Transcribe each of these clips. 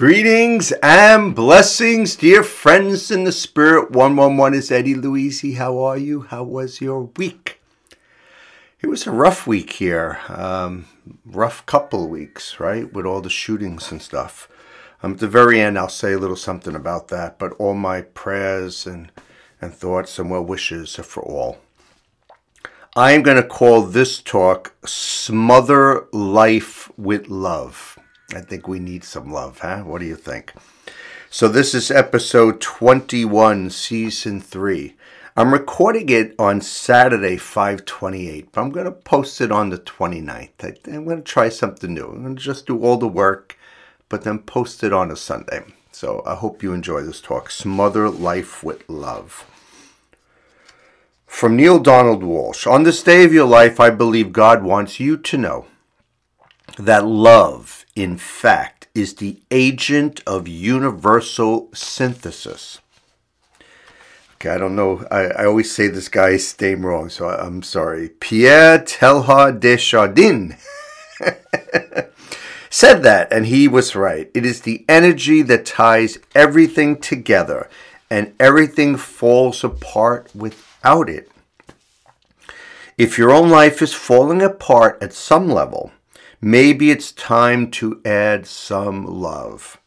Greetings and blessings, dear friends in the spirit. 111 is Eddie Louisi. How are you? How was your week? It was a rough week here. Um, rough couple weeks, right? With all the shootings and stuff. Um, at the very end, I'll say a little something about that, but all my prayers and, and thoughts and well wishes are for all. I am going to call this talk Smother Life with Love. I think we need some love, huh? What do you think? So, this is episode 21, season 3. I'm recording it on Saturday, 528, but I'm going to post it on the 29th. I, I'm going to try something new. I'm going to just do all the work, but then post it on a Sunday. So, I hope you enjoy this talk. Smother Life with Love. From Neale Donald Walsch On this day of your life, I believe God wants you to know that love, in fact, is the agent of universal synthesis. Okay, I don't know. I, I always say this guy's name wrong, so I, am sorry. Pierre Teilhard de Chardin said that, and he was right. It is the energy that ties everything together, and everything falls apart without it. If your own life is falling apart at some level, Maybe it's time to add some love.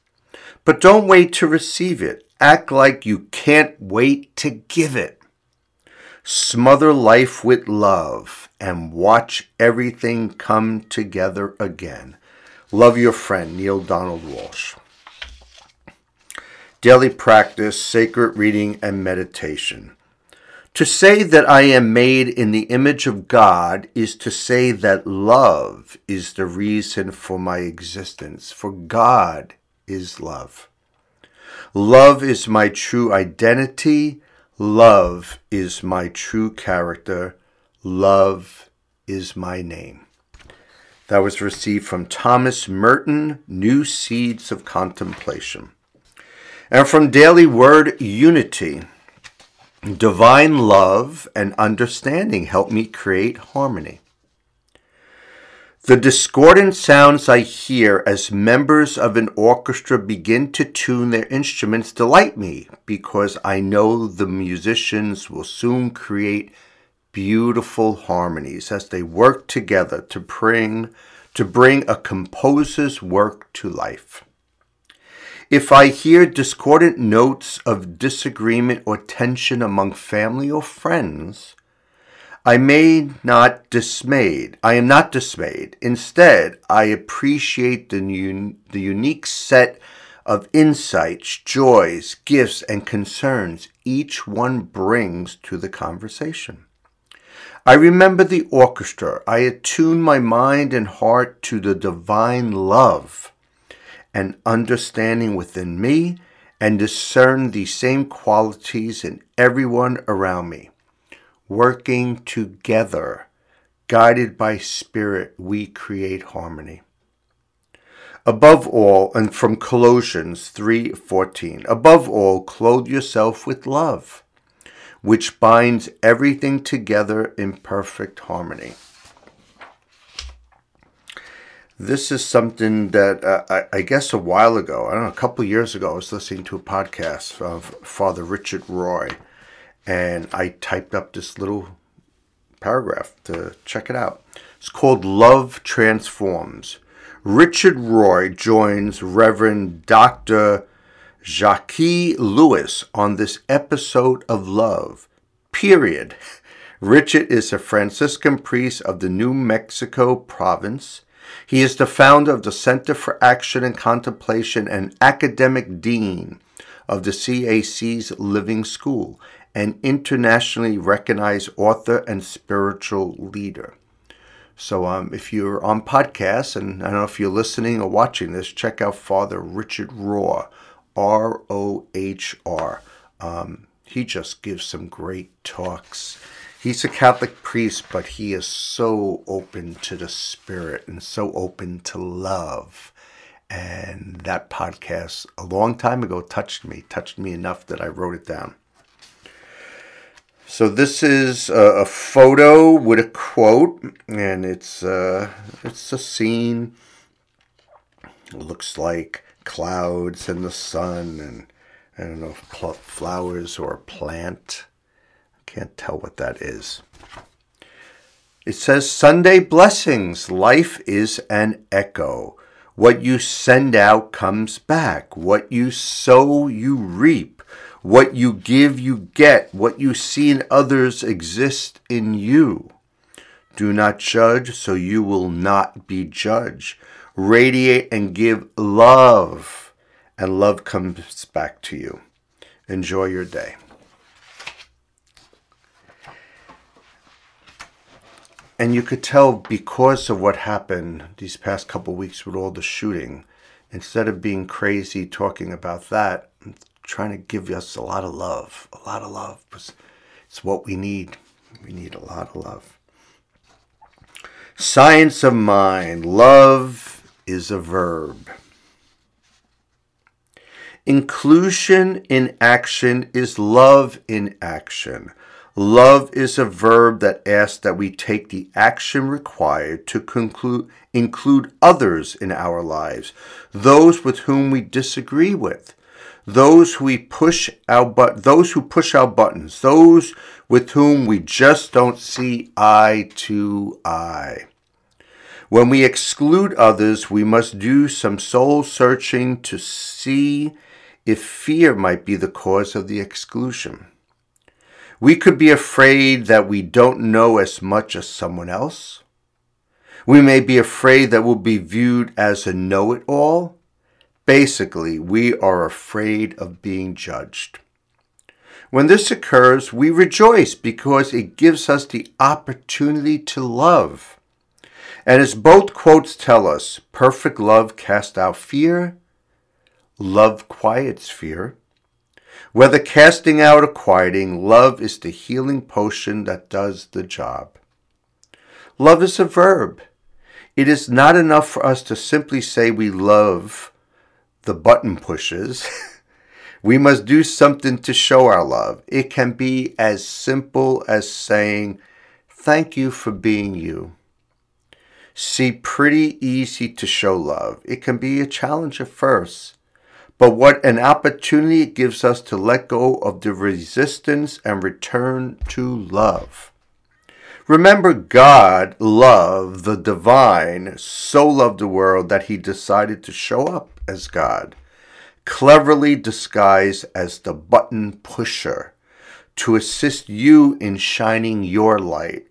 But don't wait to receive it. Act like you can't wait to give it. Smother life with love and watch everything come together again. Love your friend, Neale Donald Walsch. Daily practice, sacred reading, and meditation. To say that I am made in the image of God is to say that love is the reason for my existence, for God is love. Love is my true identity. Love is my true character. Love is my name. That was received from Thomas Merton, New Seeds of Contemplation. And from Daily Word Unity, Divine love and understanding help me create harmony. The discordant sounds I hear as members of an orchestra begin to tune their instruments delight me because I know the musicians will soon create beautiful harmonies as they work together to bring to bring a composer's work to life. If I hear discordant notes of disagreement or tension among family or friends, I may not dismayed. I am not dismayed. Instead, I appreciate the, the unique set of insights, joys, gifts, and concerns each one brings to the conversation. I remember the orchestra. I attune my mind and heart to the divine love and understanding within me and discern these same qualities in everyone around me. Working together, guided by Spirit, we create harmony. Above all, and from Colossians 3:14, above all, clothe yourself with love, which binds everything together in perfect harmony. This is something that uh, I, I, guess a while ago, I don't know, a couple years ago, I was listening to a podcast of Father Richard Rohr, and I typed up this little paragraph to check it out. It's called Love Transforms. Richard Rohr joins Reverend Dr. Jacqui Lewis on this episode of Love. Period. Richard is a Franciscan priest of the New Mexico province he is the founder of the Center for Action and Contemplation and academic dean of the CAC's Living School, an internationally recognized author and spiritual leader. So, um, if you're on podcasts, and I don't know if you're listening or watching this, check out Father Richard Rohr, R O H R. Um, he just gives some great talks he's a Catholic priest, but he is so open to the Spirit and so open to love. And that podcast a long time ago touched me, touched me enough that I wrote it down. So this is a, photo with a quote, and it's uh, it's a scene. It looks like clouds and the sun and I don't know if flowers or a plant. Can't tell what that is. It says Sunday blessings. Life is an echo. What you send out comes back. What you sow, you reap. What you give, you get. What you see in others exists in you. Do not judge, so you will not be judged. Radiate and give love, and love comes back to you. Enjoy your day. And you could tell because of what happened these past couple weeks with all the shooting, instead of being crazy talking about that, I'm trying to give us a lot of love, a lot of love. It's what we need. We need a lot of love. Science of mind. Love is a verb. Inclusion in action is love in action. Love is a verb that asks that we take the action required to conclude, include others in our lives, those with whom we disagree with, those who we push our but those who push our buttons, those with whom we just don't see eye to eye. When we exclude others, we must do some soul searching to see if fear might be the cause of the exclusion. We could be afraid that we don't know as much as someone else. We may be afraid that we'll be viewed as a know it all. Basically, we are afraid of being judged. When this occurs, we rejoice because it gives us the opportunity to love. And as both quotes tell us, perfect love casts out fear, love quiets fear. Whether casting out or quieting, love is the healing potion that does the job. Love is a verb. It is not enough for us to simply say we love the button pushes. we must do something to show our love. It can be as simple as saying, Thank you for being you. See, pretty easy to show love. It can be a challenge at first but what an opportunity it gives us to let go of the resistance and return to love. Remember, God, loved the divine, so loved the world that he decided to show up as God, cleverly disguised as the button pusher, to assist you in shining your light.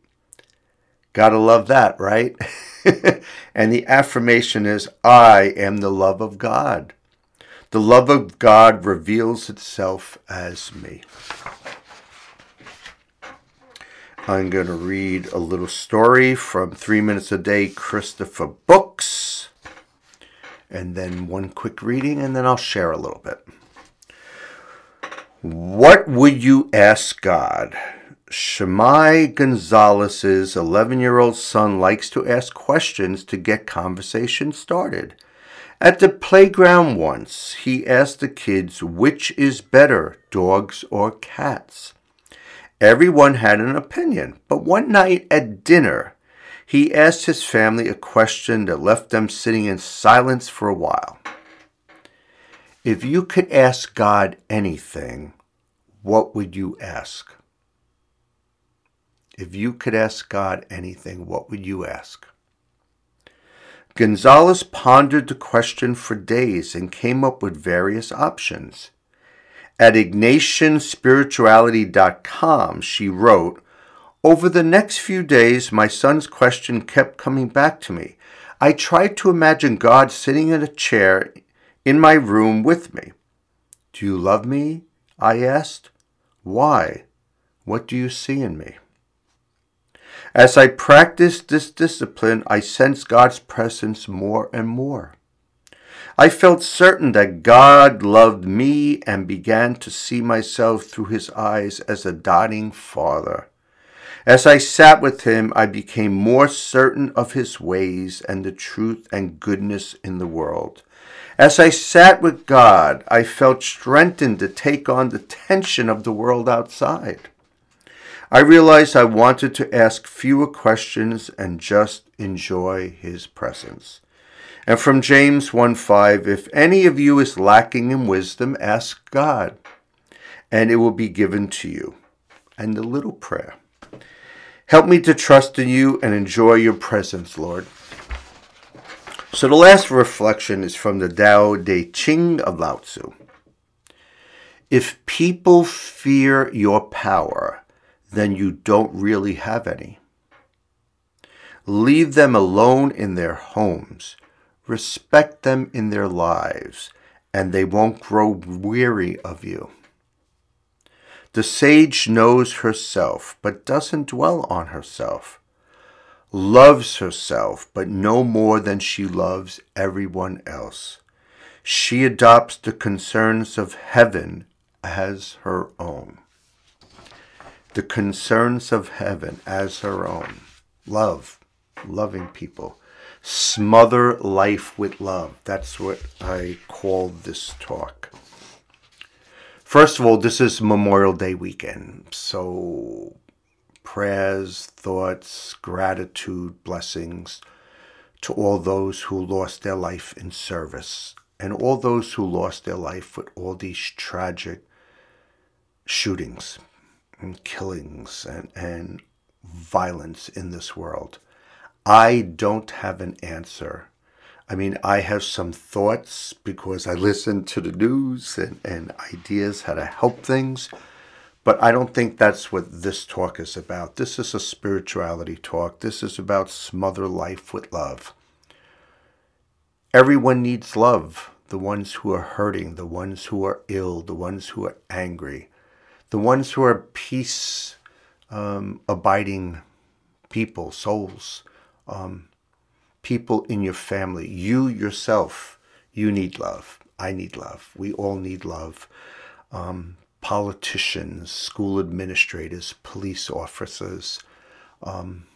Gotta love that, right? and the affirmation is I am the love of God. The love of God reveals itself as me. I'm going to read a little story from Three Minutes a Day Christopher Books, and then one quick reading, and then I'll share a little bit. What would you ask God? Shemaiah Gonzalez's 11 year old son likes to ask questions to get conversation started. At the playground once, he asked the kids which is better, dogs or cats. Everyone had an opinion, but one night at dinner, he asked his family a question that left them sitting in silence for a while. If you could ask God anything, what would you ask? If you could ask God anything, what would you ask? Gonzalez pondered the question for days and came up with various options. At IgnatianSpirituality.com, she wrote, Over the next few days, my son's question kept coming back to me. I tried to imagine God sitting in a chair in my room with me. Do you love me? I asked. Why? What do you see in me? As I practiced this discipline, I sensed God's presence more and more. I felt certain that God loved me and began to see myself through his eyes as a doting father. As I sat with him, I became more certain of his ways and the truth and goodness in the world. As I sat with God, I felt strengthened to take on the tension of the world outside. I realized I wanted to ask fewer questions and just enjoy his presence. And from James 1 5, if any of you is lacking in wisdom, ask God, and it will be given to you. And the little prayer. Help me to trust in you and enjoy your presence, Lord. So the last reflection is from the Tao Te Ching of Lao Tzu. If people fear your power, then you don't really have any. Leave them alone in their homes. Respect them in their lives, and they won't grow weary of you. The sage knows herself, but doesn't dwell on herself. Loves herself, but no more than she loves everyone else. She adopts the concerns of heaven as her own. The concerns of heaven as her own. Love loving people. Smother life with love. That's what I call this talk. First of all, this is Memorial Day weekend. So, prayers, thoughts, gratitude, blessings to all those who lost their life in service and all those who lost their life with all these tragic shootings and killings and, and violence in this world. I don't have an answer. I mean, I have some thoughts because I listen to the news and, and ideas how to help things, but I don't think that's what this talk is about. This is a spirituality talk. This is about smother life with love. Everyone needs love. The ones who are hurting, the ones who are ill, the ones who are angry, the ones who are peace um, abiding people, souls um, people in your family, you yourself, you need love. I need love. We all need love. Um, politicians, school administrators, police officers, um,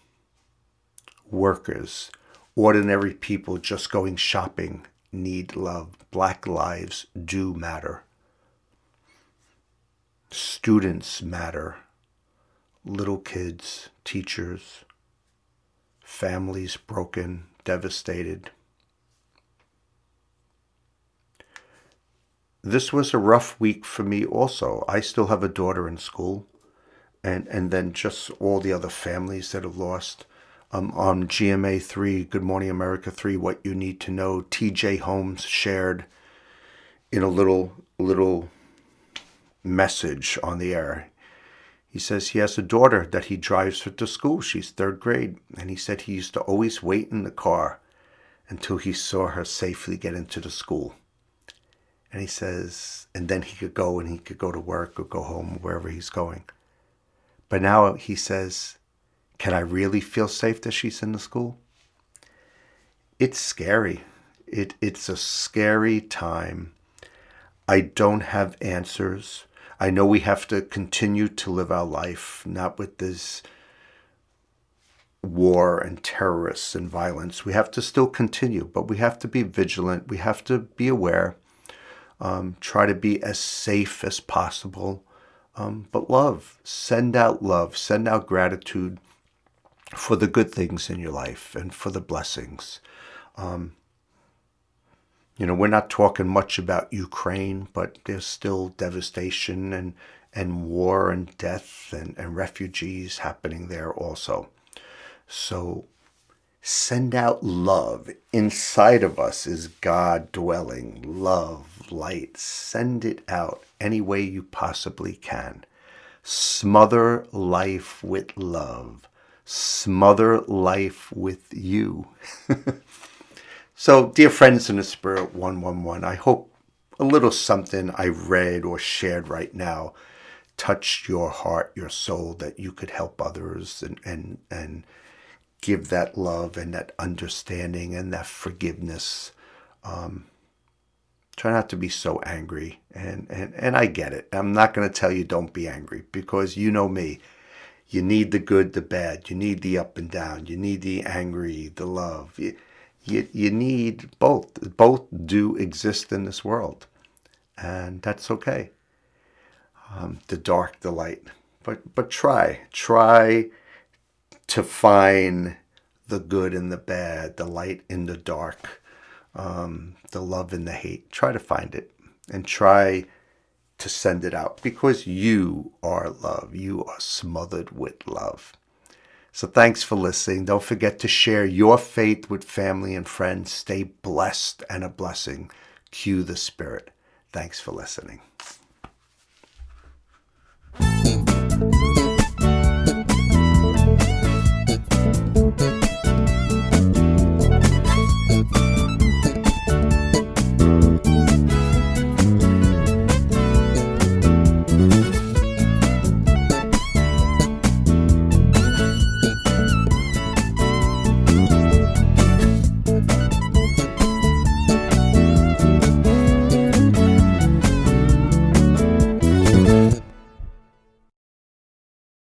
workers, ordinary people just going shopping need love. Black lives do matter. Students matter. Little kids, teachers, families broken, devastated. This was a rough week for me also. I still have a daughter in school, and, and then just all the other families that have lost. Um, on GMA 3, Good Morning America 3, What You Need to Know, TJ Holmes shared in a little, little message on the air. He says he has a daughter that he drives her to school. She's third grade. And he said he used to always wait in the car until he saw her safely get into the school. And he says, and then he could go and he could go to work or go home, wherever he's going. But now he says, can I really feel safe that she's in the school? It's scary. It, it's a scary time. I don't have answers. I know we have to continue to live our life, not with this war and terrorists and violence. We have to still continue, but we have to be vigilant. We have to be aware, um, try to be as safe as possible. Um, but love, send out love, send out gratitude for the good things in your life and for the blessings. Um, you know, we're not talking much about Ukraine, but there's still devastation and, and war and death and, and refugees happening there also. So send out love. Inside of us is God dwelling, love, light. Send it out any way you possibly can. Smother life with love. Smother life with you. So, dear friends in the Spirit 111, I hope a little something I read or shared right now touched your heart, your soul, that you could help others and, and, and give that love and that understanding and that forgiveness. Um, try not to be so angry. And, and, and I get it. I'm not going to tell you don't be angry because you know me. You need the good, the bad. You need the up and down. You need the angry, the love. You, you, you need both. Both do exist in this world, and that's okay. Um, the dark, the light, but but try try to find the good in the bad, the light in the dark. um, the love and the hate. Try to find it and try to send it out because you are love. You are smothered with love. So thanks for listening. Don't forget to share your faith with family and friends. Stay blessed and a blessing. Cue the Spirit. Thanks for listening.